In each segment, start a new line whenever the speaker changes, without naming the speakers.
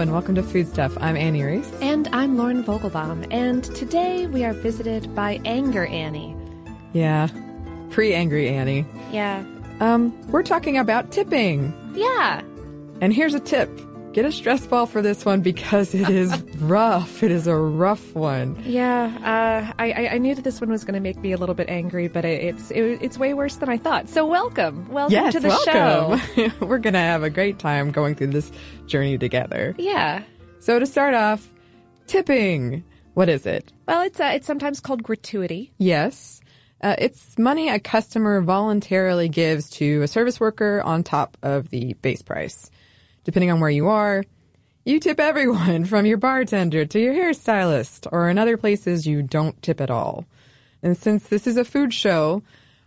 Hello and welcome to Food Stuff. I'm Annie Reese.
And I'm Lauren Vogelbaum. And today we are visited by Anger Annie.
Yeah, pre angry Annie.
Yeah.
Um, we're talking about tipping.
Yeah.
And here's a tip. Get a stress ball for this one because it is rough. It is a rough one.
Yeah, uh, I, I knew that this one was going to make me a little bit angry, but it, it's it, it's way worse than I thought. So welcome, welcome
yes,
to the
welcome.
show.
We're gonna have a great time going through this journey together.
Yeah.
So to start off, tipping. What is it?
Well, it's uh, it's sometimes called gratuity.
Yes. Uh, it's money a customer voluntarily gives to a service worker on top of the base price. Depending on where you are, you tip everyone from your bartender to your hairstylist, or in other places you don't tip at all. And since this is a food show,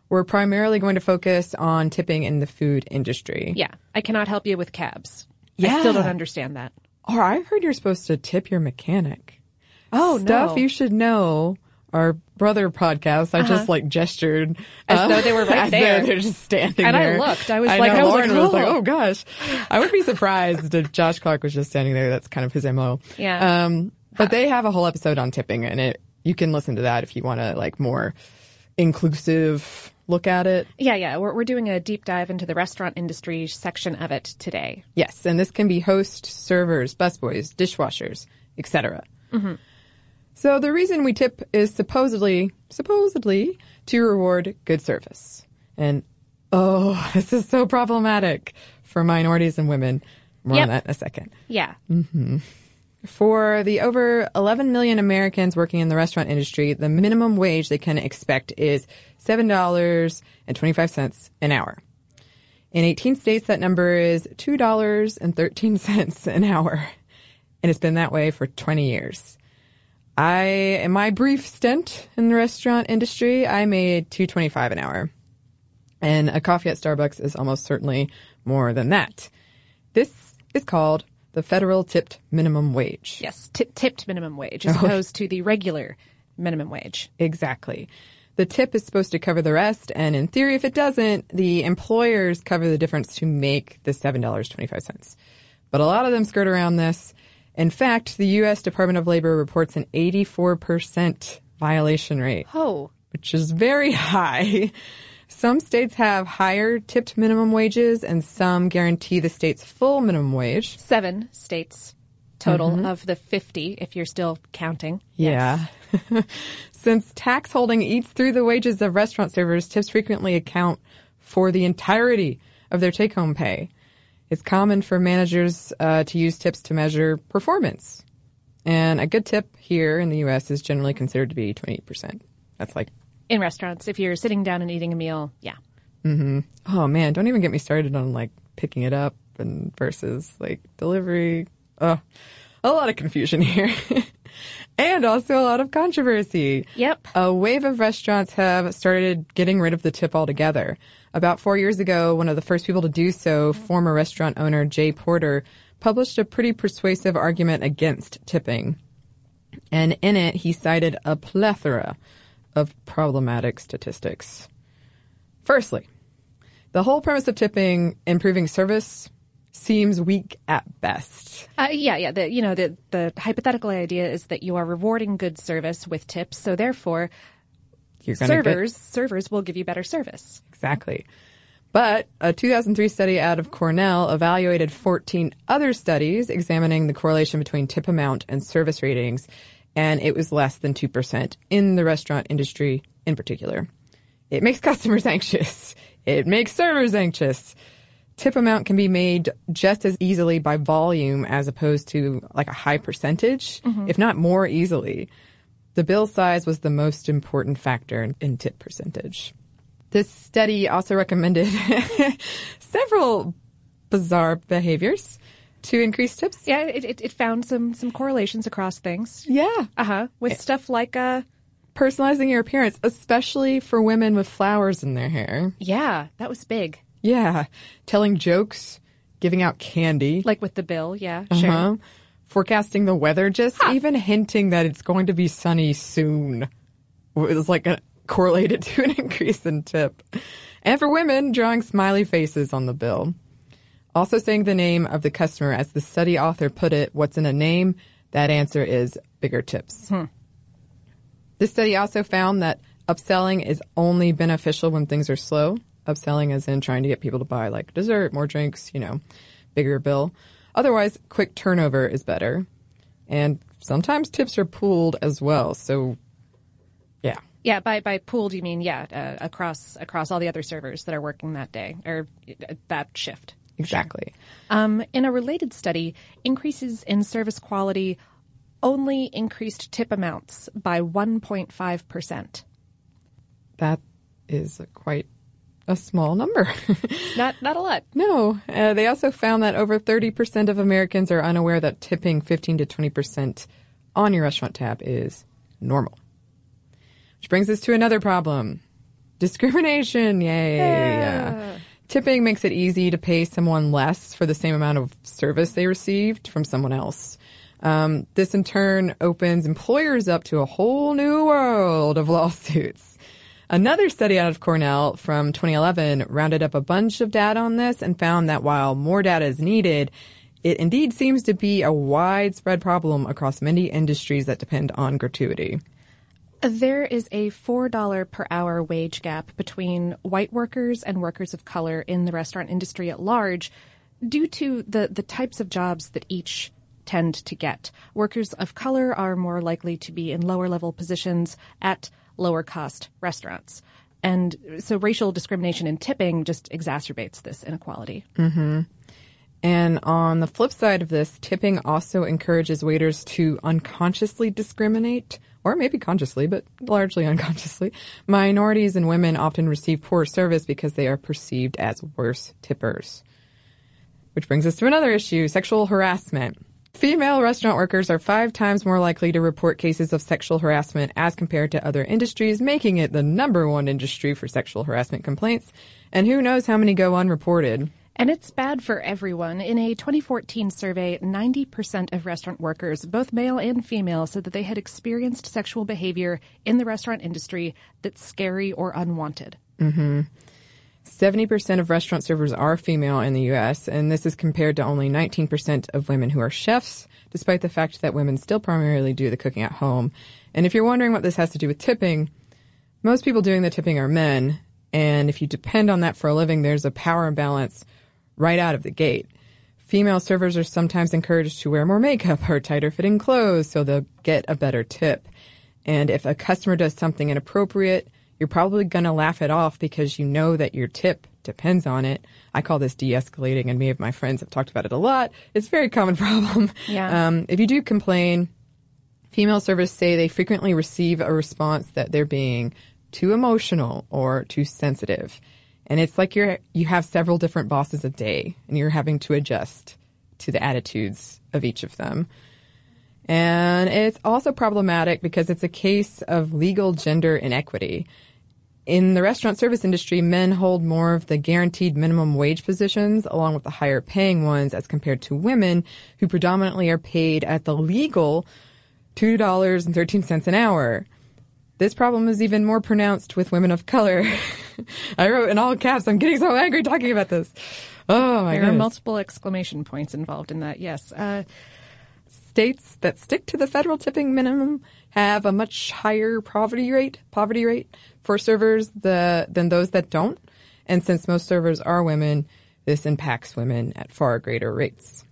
we're primarily going to focus on tipping in the food industry.
Yeah, I cannot help you with cabs.
Yeah.
I still don't understand that.
Oh, or I've heard you're supposed to tip your mechanic.
Oh,
Stuff
no.
you should know. Our brother podcast, I just like gestured
As
uh,
though they were right
as
there.
they're just standing there.
And I looked. I was like-
know,
I was
Lauren
like,
was like,
"Oh."
oh gosh. I would be surprised if Josh Clark was just standing there. That's kind of his mo.
Yeah.
Um, but they have a whole episode on tipping, and it you can listen to that if you want to like more inclusive look at it.
Yeah, yeah. We're, we're doing a deep dive into the restaurant industry section of it today.
Yes, and this can be hosts, servers, busboys, dishwashers, etc.
Mm-hmm.
So the reason we tip is supposedly, supposedly, to reward good service. And oh, this is so problematic for minorities and women. More
Yep.
on that in a second.
Yeah. Mm-hmm.
For the over 11 million Americans working in the restaurant industry, the minimum wage they can expect is $7.25 an hour. In 18 states, that number is $2.13 an hour. And it's been that way for 20 years. I, in my brief stint in the restaurant industry, I made 225 an hour. And a coffee at Starbucks is almost certainly more than that. This is called the federal tipped minimum wage.
Yes. Tip, tipped minimum wage as
Oh.
opposed to the regular minimum wage.
Exactly. The tip is supposed to cover the rest, and in theory, if it doesn't, the employers cover the difference to make the $7.25. But a lot of them skirt around this. In fact, the U.S. Department of Labor reports an 84% violation rate,
Oh.
which is very high. Some states have higher tipped minimum wages, and some guarantee the state's full minimum wage.
Seven states total mm-hmm. of the 50, if you're still counting.
Yeah. Since tax holding eats through the wages of restaurant servers, tips frequently account for the entirety of their take home pay. It's common for managers uh, to use tips to measure performance. And a good tip here in the U.S. is generally considered to be 28%. That's like,
In restaurants, if you're sitting down and eating a meal, yeah. Mm-hmm.
oh man, don't even get me started on like picking it up and versus like delivery. Oh, a lot of confusion here. and also a lot of controversy.
Yep.
A wave of restaurants have started getting rid of the tip altogether. About four years ago, one of the first people to do so, former restaurant owner Jay Porter, published a pretty persuasive argument against tipping. And in it, he cited a plethora of problematic statistics. Firstly, the whole premise of tipping, improving service, seems weak at best.
Uh, yeah, yeah. The, you know, the, the hypothetical idea is that you are rewarding good service with tips, so therefore
You're gonna get-
servers servers will give you better service.
Exactly. But a 2003 study out of Cornell evaluated 14 other studies examining the correlation between tip amount and service ratings, and it was less than 2% in the restaurant industry in particular. It makes customers anxious. It makes servers anxious. Tip amount can be made just as easily by volume as opposed to like a high percentage, mm-hmm. if not more easily. The bill size was the most important factor in- tip percentage. This study also recommended several bizarre behaviors to increase tips.
Yeah, it, it, it found some some correlations across things.
Yeah.
Uh huh. With stuff like uh,
Personalizing your appearance, especially for women with flowers in their hair.
yeah, that was big.
Yeah. Telling jokes, giving out candy.
Like with the bill, yeah,
Uh-huh.
sure.
Forecasting the weather, just even hinting that it's going to be sunny soon was like a, correlated to an increase in tip. And for women, drawing smiley faces on the bill. Also saying the name of the customer, as the study author put it, what's in a name? That answer is bigger tips. Hmm. This study also found that upselling is only beneficial when things are slow. Upselling as in trying to get people to buy like dessert, more drinks, you know, bigger bill. Otherwise, quick turnover is better. And sometimes tips are pooled as well. So, yeah.
Yeah, by by pooled you mean yeah uh, across across all the other servers that are working that day or uh, that shift.
Exactly.
Um, in a related study, increases in service quality only increased tip amounts by 1.5 percent.
That is quite a small number.
Not not a lot.
no. Uh, they also found that over 30% of Americans are unaware that tipping 15 to 20% on your restaurant tab is normal. Which brings us to another problem discrimination. Yay. Yeah. Tipping makes it easy to pay someone less for the same amount of service they received from someone else. Um, this in turn opens employers up to a whole new world of lawsuits. Another study out of Cornell from 2011 rounded up a bunch of data on this and found that while more data is needed, it indeed seems to be a widespread problem across many industries that depend on gratuity.
There is a $4 per hour wage gap between white workers and workers of color in the restaurant industry at large due to the, the types of jobs that each tend to get. Workers of color are more likely to be in lower level positions at lower cost restaurants. And so racial discrimination in tipping just exacerbates this inequality. Mm-hmm.
And on the flip side of this, tipping also encourages waiters to unconsciously discriminate, or maybe consciously, but largely unconsciously. Minorities and women often receive poor service because they are perceived as worse tippers. Which brings us to another issue sexual harassment. Female restaurant workers are five times more likely to report cases of sexual harassment as compared to other industries, making it the number one industry for sexual harassment complaints. And who knows how many go unreported.
And it's bad for everyone. In a 2014 survey, 90% of restaurant workers, both male and female, said that they had experienced sexual behavior in the restaurant industry that's scary or unwanted. Mm-hmm.
70% of restaurant servers are female in the US, and this is compared to only 19% of women who are chefs, despite the fact that women still primarily do the cooking at home. And if you're wondering what this has to do with tipping, most people doing the tipping are men, And if you depend on that for a living, there's a power imbalance right out of the gate. Female servers are sometimes encouraged to wear more makeup or tighter fitting clothes so they'll get a better tip. And if a customer does something inappropriate, you're probably going to laugh it off because you know that your tip depends on it. I call this de-escalating and many of my friends have talked about it a lot. It's a very common problem.
Yeah.
Um, if you do complain, female servers say they frequently receive a response that they're being too emotional or too sensitive. And it's like you're, you have several different bosses a day and you're having to adjust to the attitudes of each of them. And it's also problematic because it's a case of legal gender inequity. In the restaurant service industry, men hold more of the guaranteed minimum wage positions along with the higher paying ones as compared to women who predominantly are paid at the legal $2.13 an hour. This problem is even more pronounced with women of color. I wrote in all caps, I'm getting so angry talking about this. Oh my
There
goodness.
are multiple exclamation points involved in that. Yes. Uh,
states that stick to the federal tipping minimum have a much higher poverty rate, poverty rate for servers the, than those that don't. And since most servers are women, this impacts women at far greater rates.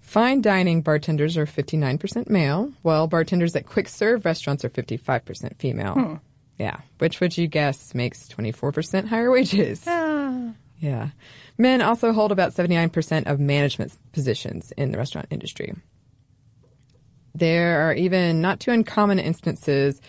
Fine dining bartenders are 59% male, while bartenders at quick serve restaurants are 55% female. Hmm. Yeah. Which would you guess makes 24% higher wages? Ah. Yeah. Men also hold about 79% of management positions in the restaurant industry. There are even not too uncommon instances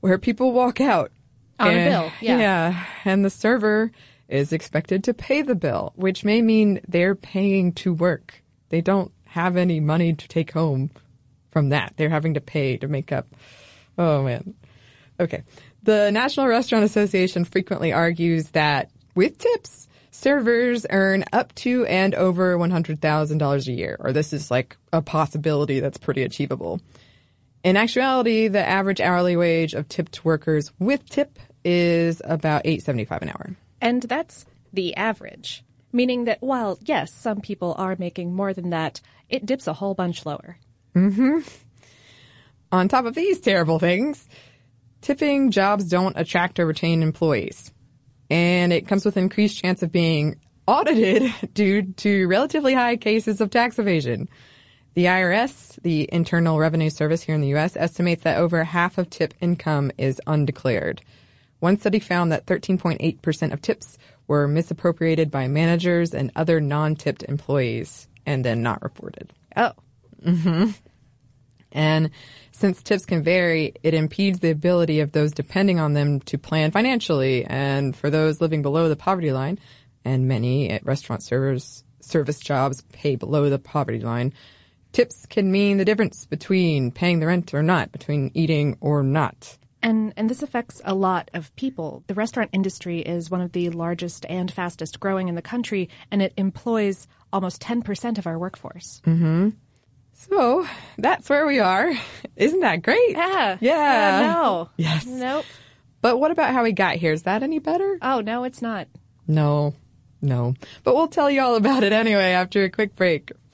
where people walk out
On a bill, yeah.
Yeah. And the server is expected to pay the bill, which may mean they're paying to work. They don't have any money to take home from that. They're having to pay to make up. Oh man. Okay. The National Restaurant Association frequently argues that with tips, servers earn up to and over $100,000 a year, or this is like a possibility that's pretty achievable. In actuality, the average hourly wage of tipped workers with tip is about 8.75 an hour.
and that's the average, meaning that while, yes, some people are making more than that, it dips a whole bunch lower. Mm-hmm.
On top of these terrible things, tipping jobs don't attract or retain employees. And it comes with increased chance of being audited due to relatively high cases of tax evasion. The IRS, the Internal Revenue Service here in the U.S., estimates that over half of tip income is undeclared. One study found that 13.8% of tips were misappropriated by managers and other non-tipped employees and then not reported.
Oh, mm-hmm.
And since tips can vary, it impedes the ability of those depending on them to plan financially. And for those living below the poverty line, and many at restaurant servers service jobs pay below the poverty line, tips can mean the difference between paying the rent or not, between eating or not.
And and this affects a lot of people. The restaurant industry is one of the largest and fastest growing in the country, and it employs almost 10% of our workforce. Hmm.
So that's where we are. Isn't that great?
Yeah.
Yeah.
no.
Yes.
Nope.
But what about how we got here? Is that any better?
Oh, no, it's not.
No, no. But we'll tell you all about it anyway after a quick break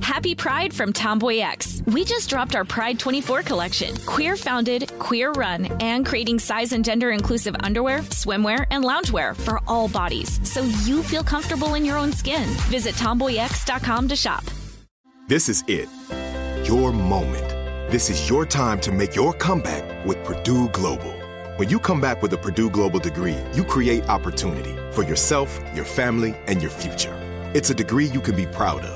Happy Pride from Tomboy X. We just dropped our Pride 24 collection. Queer founded, queer run, and creating size and gender inclusive underwear, swimwear, and loungewear for all bodies so you feel comfortable in your own skin. Visit tomboyx.com to shop.
This is it. Your moment. This is your time to make your comeback with Purdue Global. When you come back with a Purdue Global degree, you create opportunity for yourself, your family, and your future. It's a degree you can be proud of,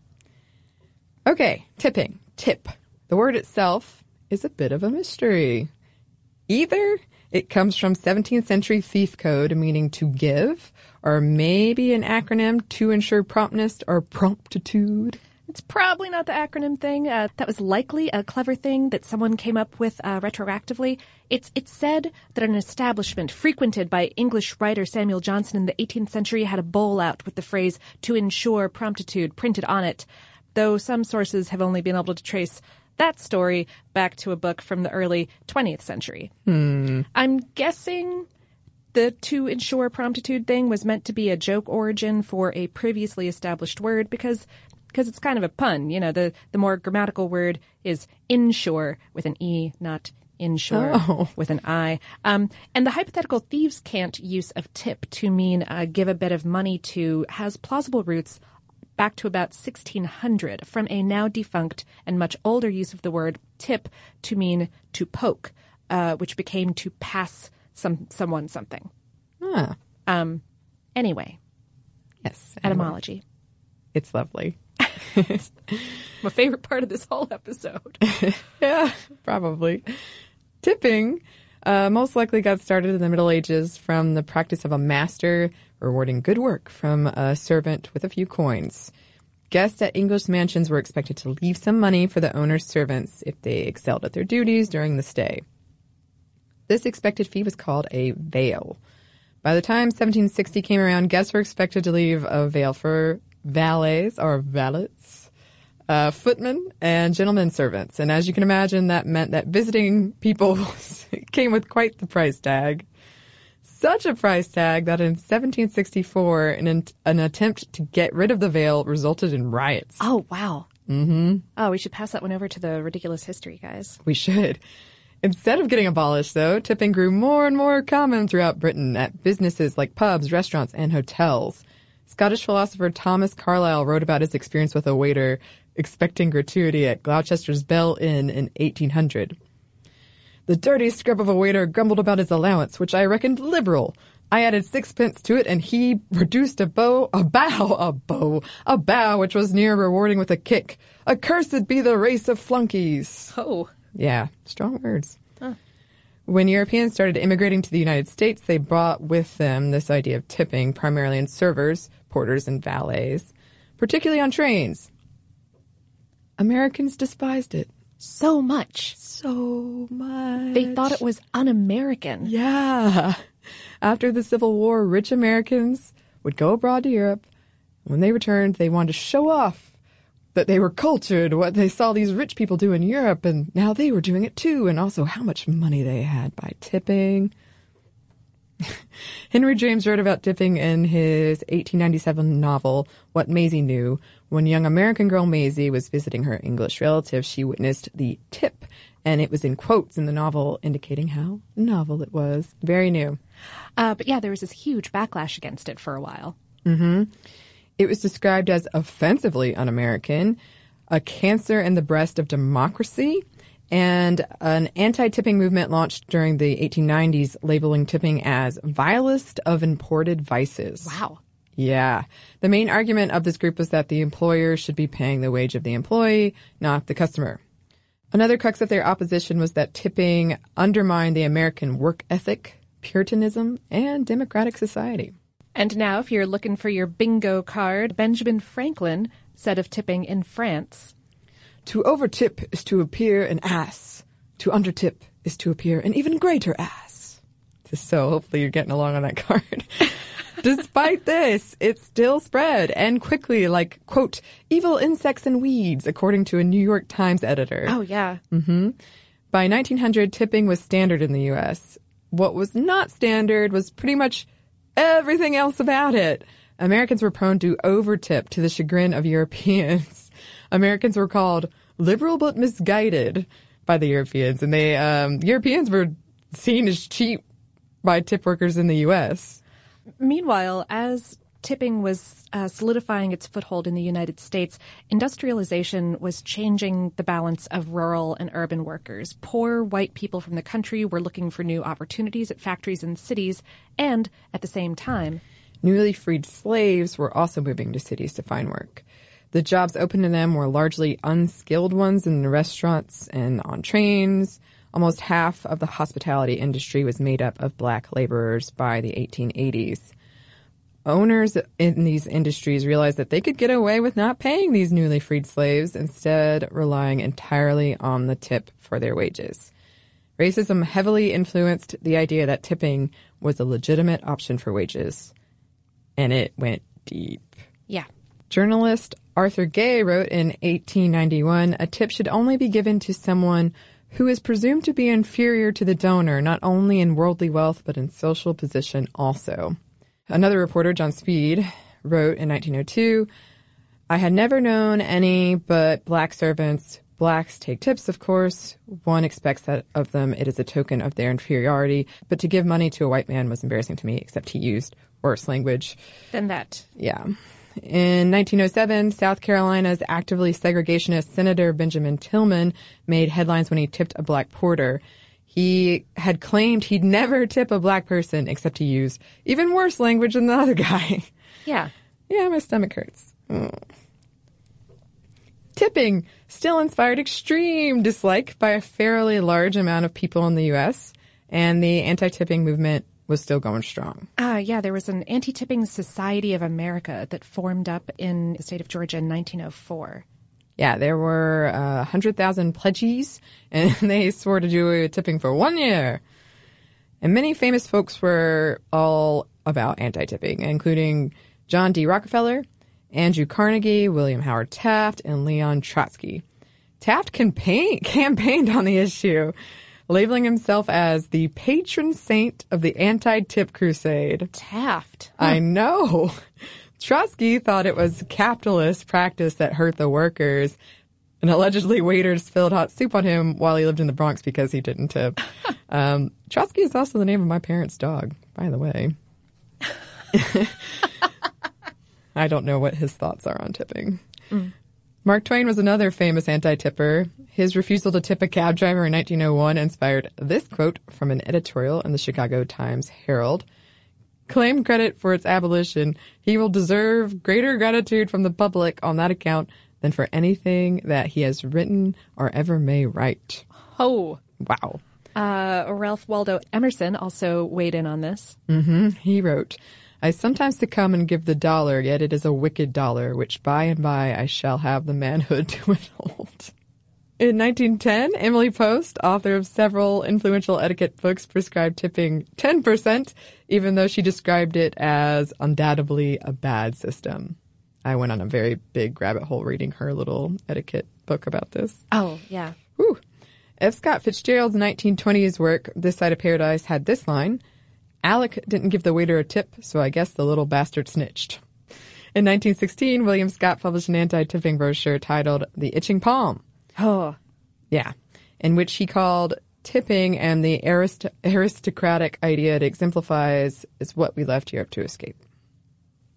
Okay, tipping. Tip. The word itself is a bit of a mystery. Either it comes from 17th century thief code meaning to give, or maybe an acronym to ensure promptness or promptitude.
It's probably not the acronym thing. Uh, that was likely a clever thing that someone came up with uh, retroactively. It's it's said that an establishment frequented by English writer Samuel Johnson in the 18th century had a bowl out with the phrase "to ensure promptitude" printed on it. Though some sources have only been able to trace that story back to a book from the early 20th century.
Hmm.
I'm guessing the to ensure promptitude thing was meant to be a joke origin for a previously established word because because it's kind of a pun. You know, the, the more grammatical word is insure with an E, not insure
Oh.
with an I. Um, and the hypothetical thieves' cant use of tip to mean uh, give a bit of money to has plausible roots back to about 1600 from a now defunct and much older use of the word tip to mean to poke, uh, which became to pass some someone something.
Ah,
Um, anyway,
yes.
etymology.
It's lovely.
My favorite part of this whole episode.
Yeah, probably. Tipping uh, most likely got started in the Middle Ages from the practice of a master rewarding good work from a servant with a few coins. Guests at English mansions were expected to leave some money for the owner's servants if they excelled at their duties during the stay. This expected fee was called a veil. By the time 1760 came around, guests were expected to leave a veil for valets or valets, uh, footmen, and gentlemen servants. And as you can imagine, that meant that visiting people came with quite the price tag. Such a price tag that in 1764, an, an attempt to get rid of the veil resulted in riots.
Oh, wow.
Mm-hmm.
Oh, we should pass that one over to the ridiculous history guys.
We should. Instead of getting abolished, though, tipping grew more and more common throughout Britain at businesses like pubs, restaurants, and hotels. Scottish philosopher Thomas Carlyle wrote about his experience with a waiter expecting gratuity at Gloucester's Bell Inn in 1800. The dirty scrub of a waiter grumbled about his allowance, which I reckoned liberal. I added sixpence to it, and he produced a bow, a bow, a bow, a bow, which was near rewarding with a kick. Accursed be the race of flunkies.
Oh.
Yeah, strong words. When Europeans started immigrating to the United States, they brought with them this idea of tipping, primarily in servers, porters, and valets, particularly on trains. Americans despised it.
So much.
So much.
They thought it was un American.
Yeah. After the Civil War, rich Americans would go abroad to Europe. When they returned, they wanted to show off that they were cultured, what they saw these rich people do in Europe, and now they were doing it too, and also how much money they had by tipping. Henry James wrote about tipping in his 1897 novel, What Maisie Knew. When young American girl Maisie was visiting her English relative, she witnessed the tip, and it was in quotes in the novel, indicating how novel it was. Very new.
Uh, but yeah, there was this huge backlash against it for a while.
hmm It was described as offensively un American, a cancer in the breast of democracy, And an anti tipping movement launched during the 1890s, labeling tipping as vilest of imported vices.
Wow.
Yeah. The main argument of this group was that the employer should be paying the wage of the employee, not the customer. Another crux of their opposition was that tipping undermined the American work ethic, Puritanism, and democratic society.
And now, if you're looking for your bingo card, Benjamin Franklin said of tipping in France
To overtip is to appear an ass. To undertip is to appear an even greater ass. So hopefully you're getting along on that card. Despite this, it still spread and quickly like, quote, evil insects and weeds, according to a New York Times editor.
Oh, yeah.
Mm-hmm. By 1900, tipping was standard in the U.S. What was not standard was pretty much everything else about it. Americans were prone to overtip to the chagrin of Europeans. Americans were called liberal but misguided by the Europeans, and they um, Europeans were seen as cheap by tip workers in the U.S.
Meanwhile, as tipping was uh, solidifying its foothold in the United States, industrialization was changing the balance of rural and urban workers. Poor white people from the country were looking for new opportunities at factories and cities, and at the same time,
newly freed slaves were also moving to cities to find work. The jobs open to them were largely unskilled ones in the restaurants and on trains. Almost half of the hospitality industry was made up of black laborers by the 1880s. Owners in these industries realized that they could get away with not paying these newly freed slaves, instead relying entirely on the tip for their wages. Racism heavily influenced the idea that tipping was a legitimate option for wages. And it went deep.
Yeah.
Journalist Arthur Gay wrote in 1891 a tip should only be given to someone who is presumed to be inferior to the donor, not only in worldly wealth, but in social position also. Another reporter, John Speed, wrote in 1902, I had never known any but black servants. Blacks take tips, of course. One expects that of them it is a token of their inferiority, but to give money to a white man was embarrassing to me, except he used worse language.
Than that.
Yeah. In 1907, South Carolina's actively segregationist Senator Benjamin Tillman made headlines when he tipped a black porter. He had claimed he'd never tip a black person except he used even worse language than the other guy.
Yeah.
Yeah, my stomach hurts. Mm. Tipping still inspired extreme dislike by a fairly large amount of people in the U.S., and the anti tipping movement was still going strong.
Ah, uh, yeah, there was an anti-tipping society of America that formed up in the state of Georgia in 1904.
Yeah, there were uh, 100,000 pledgees, and they swore to do tipping for one year. And many famous folks were all about anti-tipping, including John D. Rockefeller, Andrew Carnegie, William Howard Taft, and Leon Trotsky. Taft campaign- campaigned on the issue labeling himself as the patron saint of the anti-tip crusade.
Taft.
Huh. I know. Trotsky thought it was capitalist practice that hurt the workers. And allegedly waiters spilled hot soup on him while he lived in the Bronx because he didn't tip. um, Trotsky is also the name of my parents' dog, by the way. I don't know what his thoughts are on tipping. Mm. Mark Twain was another famous anti-tipper. His refusal to tip a cab driver in 1901 inspired this quote from an editorial in the Chicago Times Herald. Claim credit for its abolition. He will deserve greater gratitude from the public on that account than for anything that he has written or ever may write.
Oh.
Wow.
Uh, Ralph Waldo Emerson also weighed in on this.
Mm-hmm. He wrote, I sometimes succumb and give the dollar, yet it is a wicked dollar, which by and by I shall have the manhood to withhold. In 1910, Emily Post, author of several influential etiquette books, prescribed tipping 10%, even though she described it as undoubtedly a bad system. I went on a very big rabbit hole reading her little etiquette book about this.
Oh, yeah.
Whew. F. Scott Fitzgerald's 1920s work, This Side of Paradise, had this line Alec didn't give the waiter a tip, so I guess the little bastard snitched. In 1916, William Scott published an anti-tipping brochure titled The Itching Palm.
Oh.
Yeah. In which he called tipping and the arist- aristocratic idea it exemplifies is what we left Europe to escape.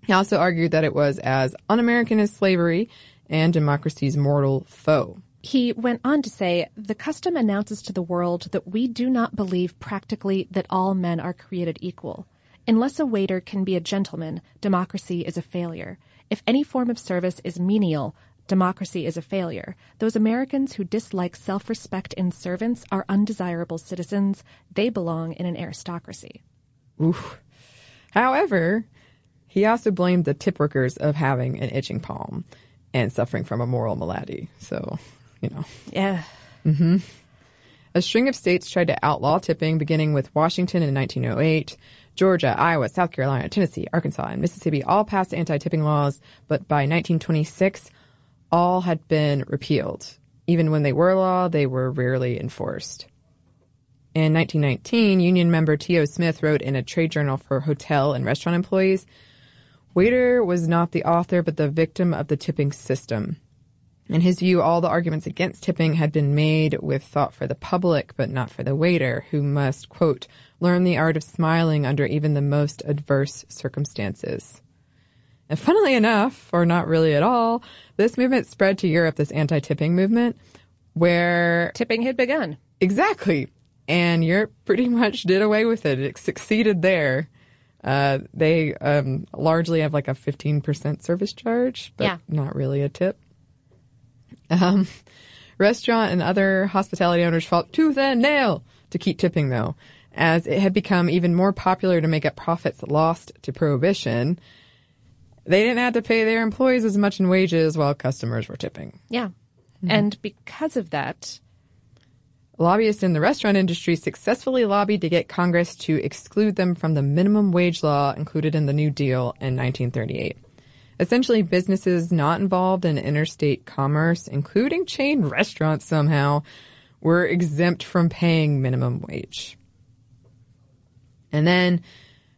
He also argued that it was as un-American as slavery and democracy's mortal foe.
He went on to say, The custom announces to the world that we do not believe practically that all men are created equal. Unless a waiter can be a gentleman, democracy is a failure. If any form of service is menial, democracy is a failure. Those Americans who dislike self respect in servants are undesirable citizens. They belong in an aristocracy.
Oof. However, he also blamed the tip workers of having an itching palm and suffering from a moral malady. So, you know.
Yeah.
Mm-hmm. A string of states tried to outlaw tipping, beginning with Washington in 1908. Georgia, Iowa, South Carolina, Tennessee, Arkansas, and Mississippi all passed anti-tipping laws, but by 1926, all had been repealed. Even when they were law, they were rarely enforced. In 1919, union member T.O. Smith wrote in a trade journal for hotel and restaurant employees, Waiter was not the author, but the victim of the tipping system. In his view, all the arguments against tipping had been made with thought for the public, but not for the waiter, who must, quote, learn the art of smiling under even the most adverse circumstances. And funnily enough, or not really at all, this movement spread to Europe, this anti tipping movement, where
tipping had begun.
Exactly. And Europe pretty much did away with it. It succeeded there. Uh, they um, largely have like a 15% service charge, but
yeah.
not really a tip. Um, restaurant and other hospitality owners fought tooth and nail to keep tipping, though, as it had become even more popular to make up profits lost to prohibition. They didn't have to pay their employees as much in wages while customers were tipping.
Yeah. Mm-hmm. And because of that,
lobbyists in the restaurant industry successfully lobbied to get Congress to exclude them from the minimum wage law included in the New Deal in 1938. Essentially, businesses not involved in interstate commerce, including chain restaurants somehow, were exempt from paying minimum wage. And then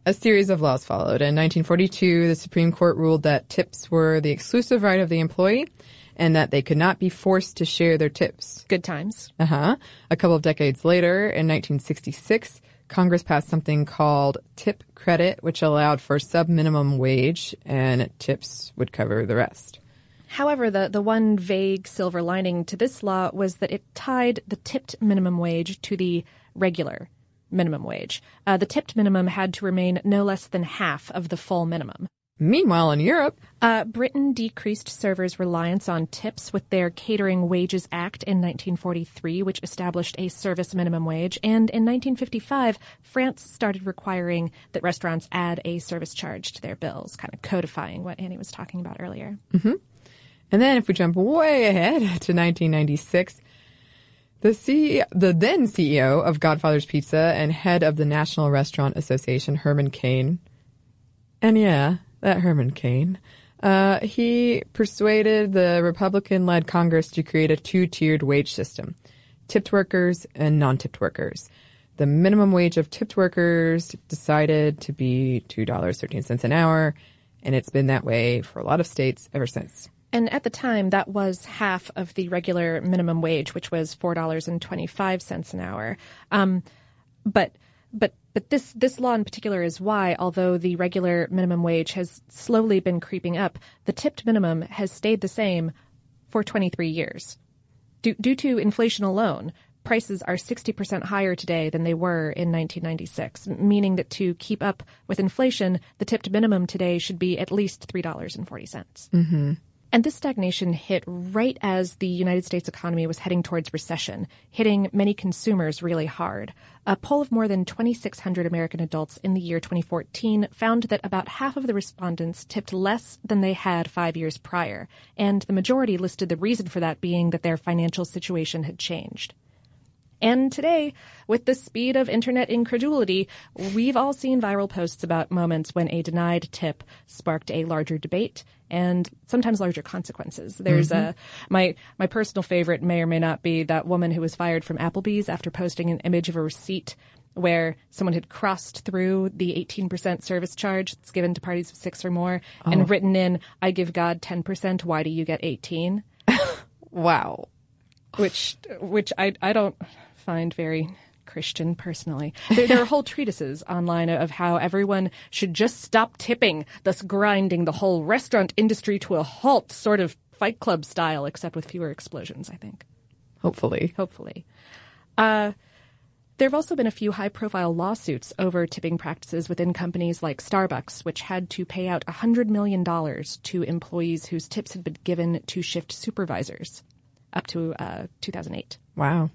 a series of laws followed. In 1942, the Supreme Court ruled that tips were the exclusive right of the employee and that they could not be forced to share their tips.
Good times.
Uh huh. A couple of decades later, in 1966, Congress passed something called tip credit, which allowed for sub minimum wage, and tips would cover the rest.
However, the, the one vague silver lining to this law was that it tied the tipped minimum wage to the regular minimum wage. Uh, the tipped minimum had to remain no less than half of the full minimum.
Meanwhile, in Europe,
uh, Britain decreased servers' reliance on tips with their Catering Wages Act in 1943, which established a service minimum wage. And in 1955, France started requiring that restaurants add a service charge to their bills, kind of codifying what Annie was talking about earlier.
Mm-hmm. And then if we jump way ahead to 1996, the, CEO, the then CEO of Godfather's Pizza and head of the National Restaurant Association, Herman Cain, and yeah, that Herman Cain, uh, he persuaded the Republican led Congress to create a two tiered wage system tipped workers and non tipped workers. The minimum wage of tipped workers decided to be $2.13 an hour, and it's been that way for a lot of states ever since.
And at the time, that was half of the regular minimum wage, which was $4.25 an hour. Um, but but but this this law in particular is why, although the regular minimum wage has slowly been creeping up, the tipped minimum has stayed the same for 23 years. Due, due to inflation alone, prices are 60% higher today than they were in 1996, meaning that to keep up with inflation, the tipped minimum today should be at least $3.40.
Mm-hmm.
And this stagnation hit right as the United States economy was heading towards recession, hitting many consumers really hard. A poll of more than 2,600 American adults in the year 2014 found that about half of the respondents tipped less than they had five years prior, and the majority listed the reason for that being that their financial situation had changed. And today, with the speed of internet incredulity, we've all seen viral posts about moments when a denied tip sparked a larger debate and sometimes larger consequences. There's mm-hmm. a my my personal favorite may or may not be that woman who was fired from Applebee's after posting an image of a receipt where someone had crossed through the 18% service charge that's given to parties of 6 or more oh. and written in I give God 10%, why do you get 18?
wow.
Which which I I don't find very Christian personally. There, there, are whole treatises online of how everyone should just stop tipping, thus grinding the whole restaurant industry to a halt, sort of Fight Club style, except with fewer explosions, I think.
Hopefully.
Hopefully. Uh, there have also been a few high profile lawsuits over tipping practices within companies like Starbucks, which had to pay out $100 million to employees whose tips had been given to shift supervisors up to uh, 2008.
Wow.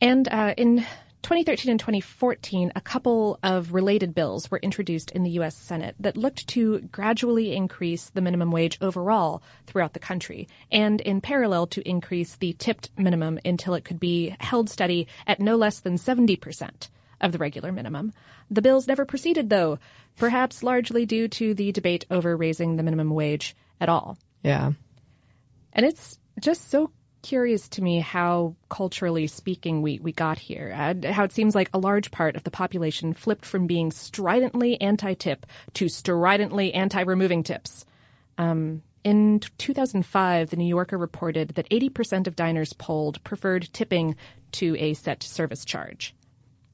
And uh, in 2013 and 2014, a couple of related bills were introduced in the U.S. Senate that looked to gradually increase the minimum wage overall throughout the country, and in parallel to increase the tipped minimum until it could be held steady at no less than 70% of the regular minimum. The bills never proceeded, though, perhaps largely due to the debate over raising the minimum wage at all.
Yeah.
And it's just so curious to me how, culturally speaking, we, we got here. Uh, how it seems like a large part of the population flipped from being stridently anti tip to stridently anti removing tips. Um, in 2005, The New Yorker reported that 80% of diners polled preferred tipping to a set service charge.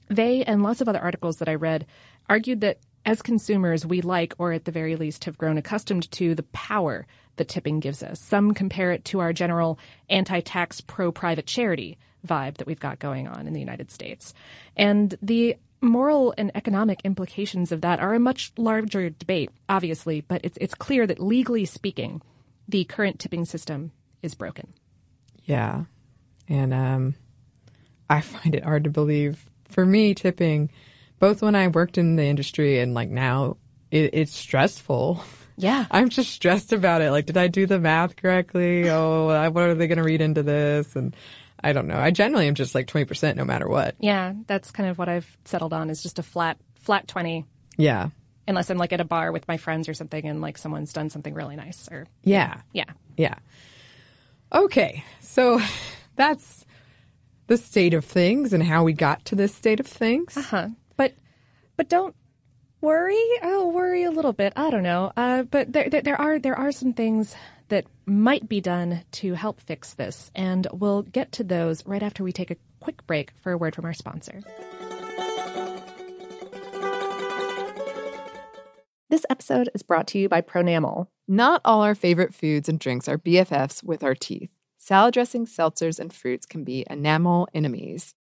They and lots of other articles that I read argued that as consumers, we like, or at the very least have grown accustomed to, the power that tipping gives us. Some compare it to our general anti tax, pro private charity vibe that we've got going on in the United States. And the moral and economic implications of that are a much larger debate, obviously, but it's, it's clear that legally speaking, the current tipping system is broken.
Yeah. And um, I find it hard to believe. For me, tipping, both when I worked in the industry and like now, it, it's stressful.
Yeah.
I'm just stressed about it. Like, did I do the math correctly? Oh, what are they going to read into this? And I don't know. I generally am just like 20% no matter what.
Yeah. That's kind of what I've settled on is just a flat, flat 20.
Yeah.
Unless I'm like at a bar with my friends or something and like someone's done something really nice or.
Yeah.
Yeah.
Yeah. Okay. So that's the state of things and how we got to this state of things.
Uh huh. But, but don't worry. Oh, worry a little bit. I don't know. Uh, but there, there, there are there are some things that might be done to help fix this, and we'll get to those right after we take a quick break for a word from our sponsor. This episode is brought to you by Pronamel.
Not all our favorite foods and drinks are BFFs with our teeth. Salad dressings, seltzers, and fruits can be enamel enemies.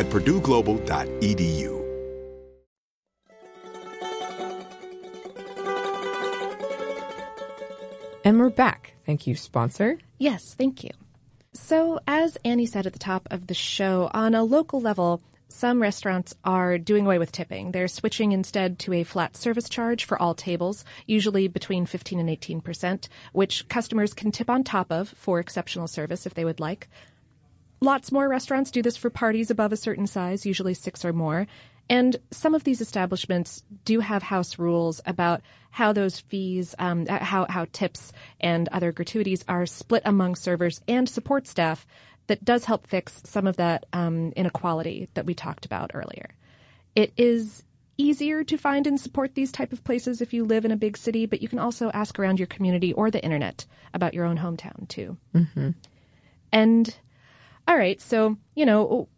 at purdueglobal.edu.
And we're back. Thank you, sponsor.
Yes, thank you. So, as Annie said at the top of the show, on a local level, some restaurants are doing away with tipping. They're switching instead to a flat service charge for all tables, usually between 15 and 18 percent, which customers can tip on top of for exceptional service if they would like. Lots more restaurants do this for parties above a certain size, usually six or more. And some of these establishments do have house rules about how those fees, um, how, how tips and other gratuities are split among servers and support staff that does help fix some of that um, inequality that we talked about earlier. It is easier to find and support these type of places if you live in a big city, but you can also ask around your community or the internet about your own hometown too.
Mm-hmm.
And all right, so you know,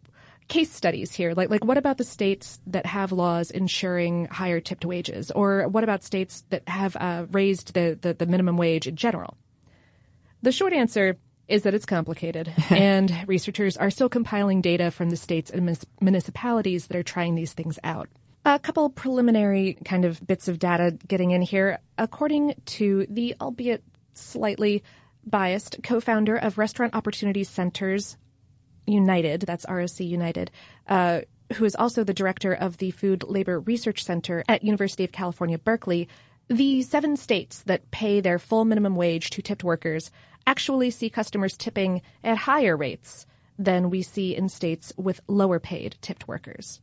case studies here. Like, like what about the states that have laws ensuring higher tipped wages, or what about states that have uh, raised the, the the minimum wage in general? The short answer is that it's complicated, and researchers are still compiling data from the states and municipalities that are trying these things out. A couple preliminary kind of bits of data getting in here. According to the albeit slightly biased co founder of Restaurant Opportunity Centers United, that's ROC United, uh, who is also the director of the Food Labor Research Center at University of California, Berkeley, the seven states that pay their full minimum wage to tipped workers actually see customers tipping at higher rates than we see in states with lower paid tipped workers.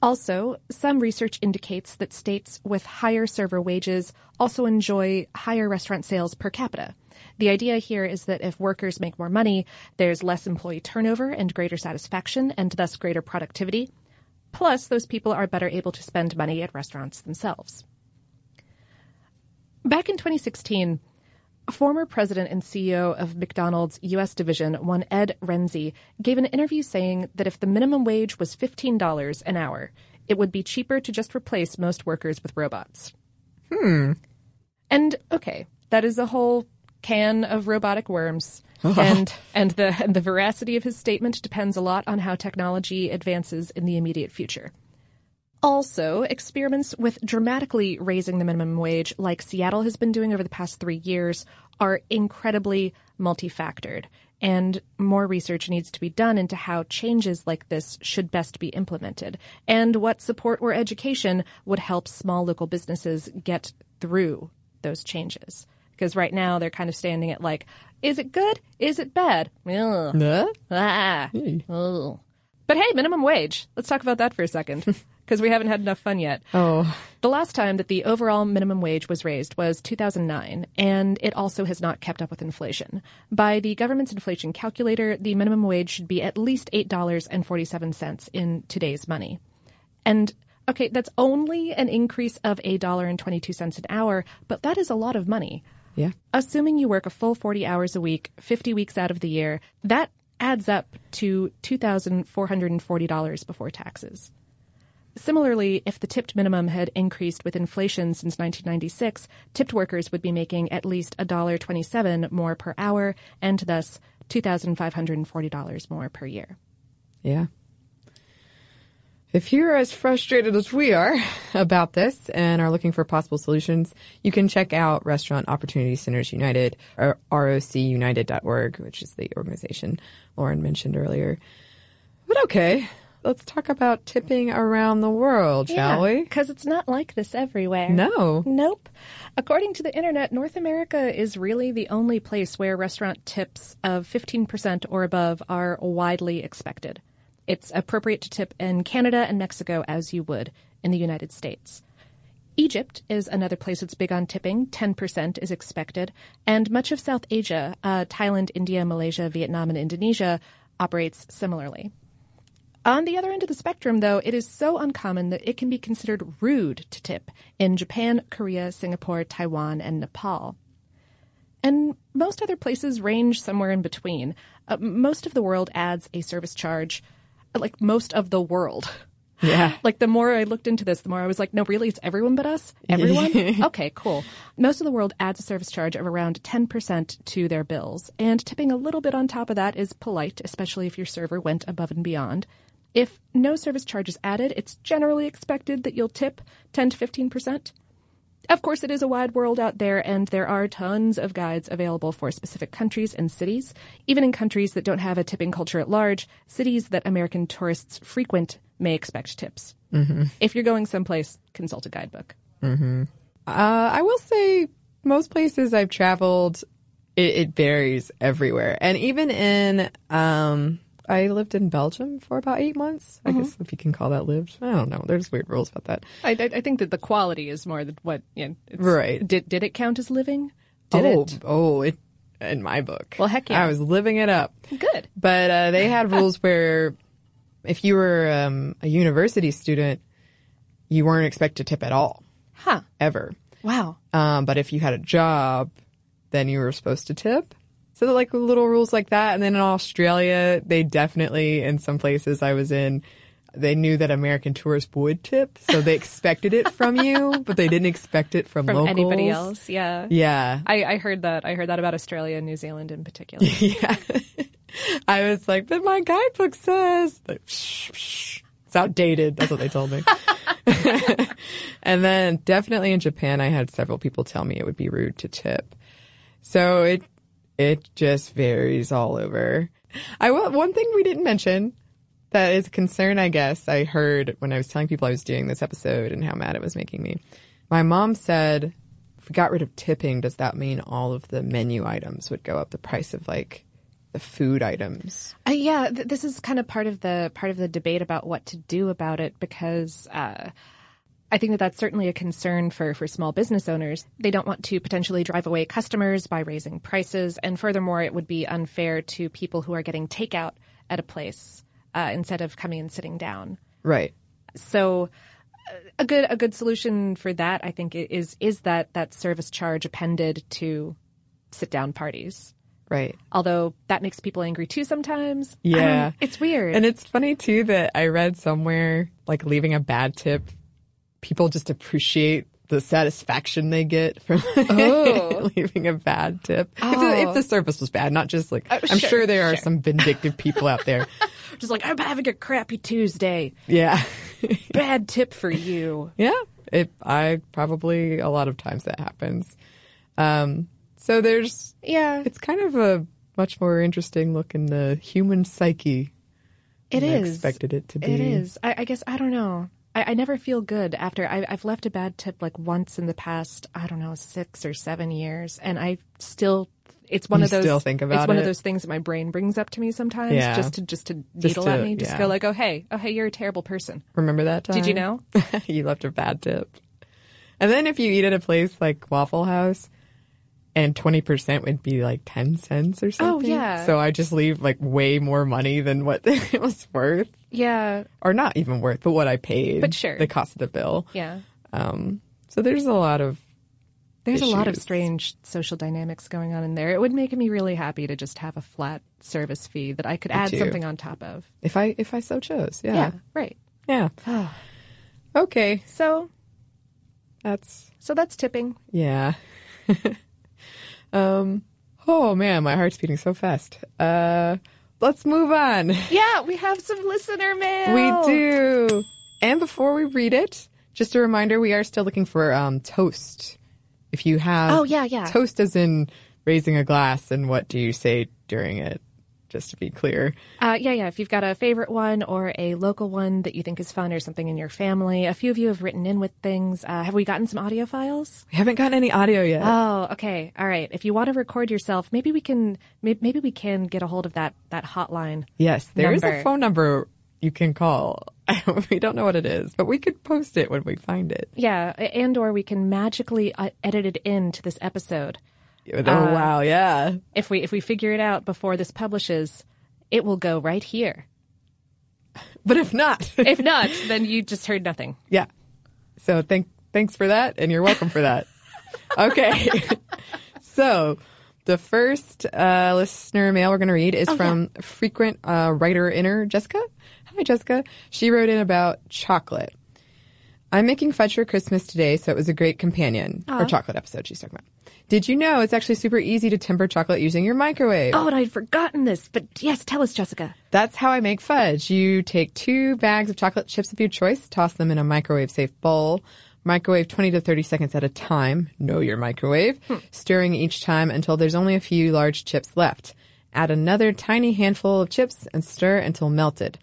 Also, some research indicates that states with higher server wages also enjoy higher restaurant sales per capita. The idea here is that if workers make more money, there's less employee turnover and greater satisfaction and thus greater productivity. Plus, those people are better able to spend money at restaurants themselves. Back in 2016, Former president and CEO of McDonald's U.S. division, one Ed Rensi, gave an interview saying that if the minimum wage was $15 an hour, it would be cheaper to just replace most workers with robots.
Hmm.
And okay, that is a whole can of robotic worms. and and the and the veracity of his statement depends a lot on how technology advances in the immediate future. Also, experiments with dramatically raising the minimum wage, like Seattle has been doing over the past three years, are incredibly multifactored. And more research needs to be done into how changes like this should best be implemented, and what support or education would help small local businesses get through those changes. Because right now they're kind of standing at like, is it good? Is it bad? Ugh. Ah. Ugh. But hey, minimum wage. Let's talk about that for a second. because we haven't had enough fun yet.
Oh.
The last time that the overall minimum wage was raised was 2009, and it also has not kept up with inflation. By the government's inflation calculator, the minimum wage should be at least $8.47 in today's money. And okay, that's only an increase of $8.22 an hour, but that is a lot of money.
Yeah.
Assuming you work a full 40 hours a week, 50 weeks out of the year, that adds up to $2,440 before taxes. Similarly, if the tipped minimum had increased with inflation since 1996, tipped workers would be making at least $1.27 more per hour and thus $2,540 more per year.
Yeah. If you're as frustrated as we are about this and are looking for possible solutions, you can check out Restaurant Opportunity Centers United or rocunited.org, which is the organization Lauren mentioned earlier. But okay, let's talk about tipping around the world, shall
yeah,
we?
Because it's not like this everywhere.
No.
Nope. According to the internet, North America is really the only place where restaurant tips of 15% or above are widely expected. It's appropriate to tip in Canada and Mexico as you would in the United States. Egypt is another place that's big on tipping. 10% is expected. And much of South Asia, uh, Thailand, India, Malaysia, Vietnam, and Indonesia, operates similarly. On the other end of the spectrum, though, it is so uncommon that it can be considered rude to tip in Japan, Korea, Singapore, Taiwan, and Nepal. And most other places range somewhere in between. Uh, most of the world adds a service charge, like most of the world.
Yeah.
like the more I looked into this, the more I was like, no, really, it's everyone but us? Everyone? okay, cool. Most of the world adds a service charge of around 10% to their bills. And tipping a little bit on top of that is polite, especially if your server went above and beyond. If no service charge is added, it's generally expected that you'll tip 10 to 15%. Of course, it is a wide world out there, and there are tons of guides available for specific countries and cities. Even in countries that don't have a tipping culture at large, cities that American tourists frequent may expect tips.
Mm-hmm.
If you're going someplace, consult a guidebook.
Mm-hmm. Uh, I will say most places I've traveled, it, it varies everywhere. And even in, um, I lived in Belgium for about eight months. I
Mhm.
guess if you can call that lived. I don't know. There's weird rules about that.
I, I, I think that the quality is more than what, you know, it's-
Right.
Did, did it count as living? Did
oh,
it?
oh, it in my book.
Well, heck yeah.
I was living it up.
Good.
But uh, they had rules where if you were um, a university student, you weren't expected to tip at all,
Huh.
ever.
Wow.
Um, but if you had a job, then you were supposed to tip. So like little rules like that. And then in Australia, they definitely, in some places I was in, they knew that American tourists would tip. So they expected it from you, but they didn't expect it from,
From
locals.
anybody else, yeah.
Yeah.
I, I heard that. I heard that about Australia and New Zealand in particular.
yeah. I was like, but my guidebook says, like, shh, shh. it's outdated. That's what they told me. and then definitely in Japan, I had several people tell me it would be rude to tip. So it, it just varies all over. I one thing we didn't mention that is a concern, I guess, I heard when I was telling people I was doing this episode and how mad it was making me. My mom said, if we got rid of tipping, does that mean all of the menu items would go up? The price of like the food items?
Uh, yeah, th- this is kind of part of the part of the debate about what to do about it because uh, I think that that's certainly a concern for for small business owners. They don't want to potentially drive away customers by raising prices, and furthermore, it would be unfair to people who are getting takeout at a place uh, instead of coming and sitting down.
Right.
So uh, a good a good solution for that, I think, is is that that service charge appended to sit down parties.
Right.
Although that makes people angry too sometimes.
Yeah.
it's weird.
And it's funny too that I read somewhere like leaving a bad tip, people just appreciate the satisfaction they get from
Oh.
leaving a bad tip. If, the,
Oh.
if the service was bad, not just like,
Oh,
I'm
sure,
sure there are
sure.
some vindictive people out there.
Just like I'm having a crappy Tuesday.
Yeah.
Bad tip for you.
Yeah, it. I probably a lot of times that happens. Um, so there's
Yeah,
it's kind of a much more interesting look in the human psyche.
it
than I expected it to be.
It is. I, I guess I don't know. I, I never feel good after I, I've left a bad tip like once in the past. I don't know six or seven years, and I still. It's one
You
of those.
still think about
It's one of those things that my brain brings up to me sometimes,
Yeah.
just to just to
Just
needle
to-
at me, just
yeah.
go like, "Oh hey, oh hey, you're a terrible person."
Remember that time?
Did you know?
you left a bad tip. And then if you eat at a place like Waffle House, and twenty percent would be like ten cents or oh, something.
Oh, yeah.
So I just leave like way more money than what it was worth,
Yeah,
or not even worth, but what I paid.
But sure.
the cost of the bill.
yeah.
Um, so there's a lot of
There's a lot of strange social dynamics going on in there. It would make me really happy to just have a flat service fee that I could
Me
add
too.
something on top of.
if I if I so chose. Yeah,
right.
yeah. Okay,
So,
that's
so that's tipping.
yeah. um. Oh man, my heart's beating so fast. Uh, let's move on.
Yeah, we have some listener mail.
We do. And before we read it, just a reminder, we are still looking for um, toast. If you have
Oh, yeah, yeah.
toast as in raising a glass and what do you say during it? Just to be clear.
Uh, yeah, yeah. If you've got a favorite one or a local one that you think is fun or something in your family, a few of you have written in with things. Uh, have we gotten some audio files?
We haven't gotten any audio yet.
Oh, okay. All right. If you want to record yourself, maybe we can. Maybe we can get a hold of that that hotline.
yes, there is a phone number you can call. we don't know what it is, but we could post it when we find it.
Yeah, and or we can magically uh, edit it into this episode.
Oh wow, yeah.
If we if we figure it out before this publishes, it will go right here.
But if not,
If not, then you just heard nothing.
Yeah. So thank thanks for that, and you're welcome for that. Okay. so the first uh, listener mail we're going to read is from frequent uh, writer inner Jessica. Hi, Jessica. She wrote in about chocolate. I'm making fudge for Christmas today, so it was a great companion. Or chocolate episode she's talking about. Did you know it's actually super easy to temper chocolate using your microwave?
Oh, and I'd forgotten this, but yes, tell us, Jessica.
That's how I make fudge. You take two bags of chocolate chips of your choice, toss them in a microwave safe bowl, Microwave 20 to 30 seconds at a time. Know your microwave. Hmm. Stirring each time until there's only a few large chips left. Add another tiny handful of chips and stir until melted.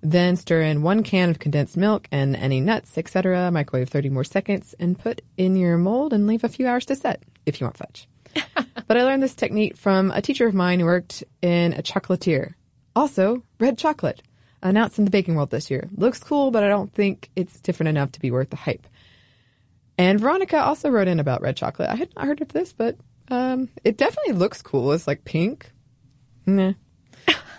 Then stir in one can of condensed milk and any nuts, etc. Microwave 30 more seconds and put in your mold and leave a few hours to set if you want fudge. but I learned this technique from a teacher of mine who worked in a chocolatier. Also, red chocolate, announced in the baking world this year. Looks cool, but I don't think it's different enough to be worth the hype. And Veronica also wrote in about red chocolate. I had not heard of this, but um, it definitely looks cool. It's like pink. Nah.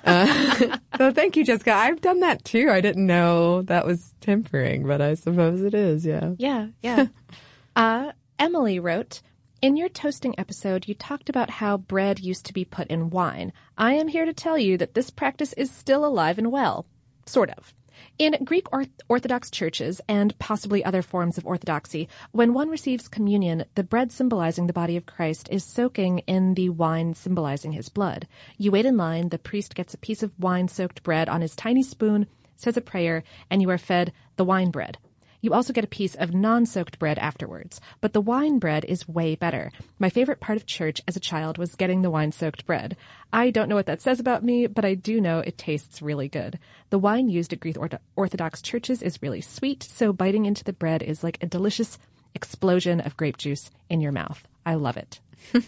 Uh, so thank you, Jessica. I've done that too. I didn't know that was tempering, but I suppose it is. Yeah.
Yeah, yeah. uh, Emily wrote, in your toasting episode, you talked about how bread used to be put in wine. I am here to tell you that this practice is still alive and well. Sort of. In Greek Orthodox churches and possibly other forms of Orthodoxy, when one receives communion, the bread symbolizing the body of Christ is soaking in the wine symbolizing his blood. You wait in line, the priest gets a piece of wine soaked bread on his tiny spoon, says a prayer, and you are fed the wine bread. You also get a piece of non soaked bread afterwards, but the wine bread is way better. My favorite part of church as a child was getting the wine soaked bread. I don't know what that says about me, but I do know it tastes really good. The wine used at Greek Orthodox churches is really sweet, so biting into the bread is like a delicious explosion of grape juice in your mouth. I love it.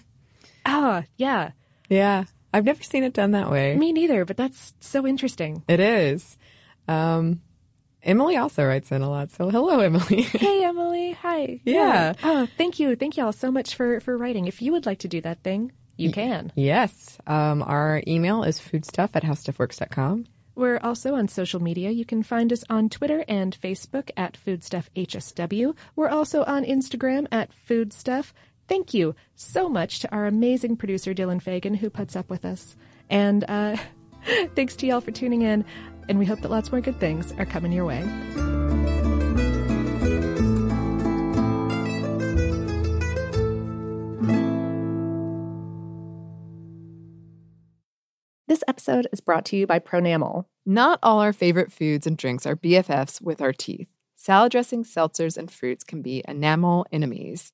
Ah, yeah.
Yeah. I've never seen it done that way.
Me neither, but that's so interesting.
It is. Um, Emily also writes in a lot. So hello, Emily.
hey, Emily. Hi.
Yeah.
Oh, thank you. Thank you all so much for, for writing. If you would like to do that thing, you can.
Yes. Um, our email is foodstuff at howstuffworks.com.
We're also on social media. You can find us on Twitter and Facebook at FoodstuffHSW. We're also on Instagram at Foodstuff. Thank you so much to our amazing producer, Dylan Fagan, who puts up with us. And uh, thanks to y'all for tuning in and we hope that lots more good things are coming your way. This episode is brought to you by Pronamel.
Not all our favorite foods and drinks are BFFs with our teeth. Salad dressings, seltzers, and fruits can be enamel enemies.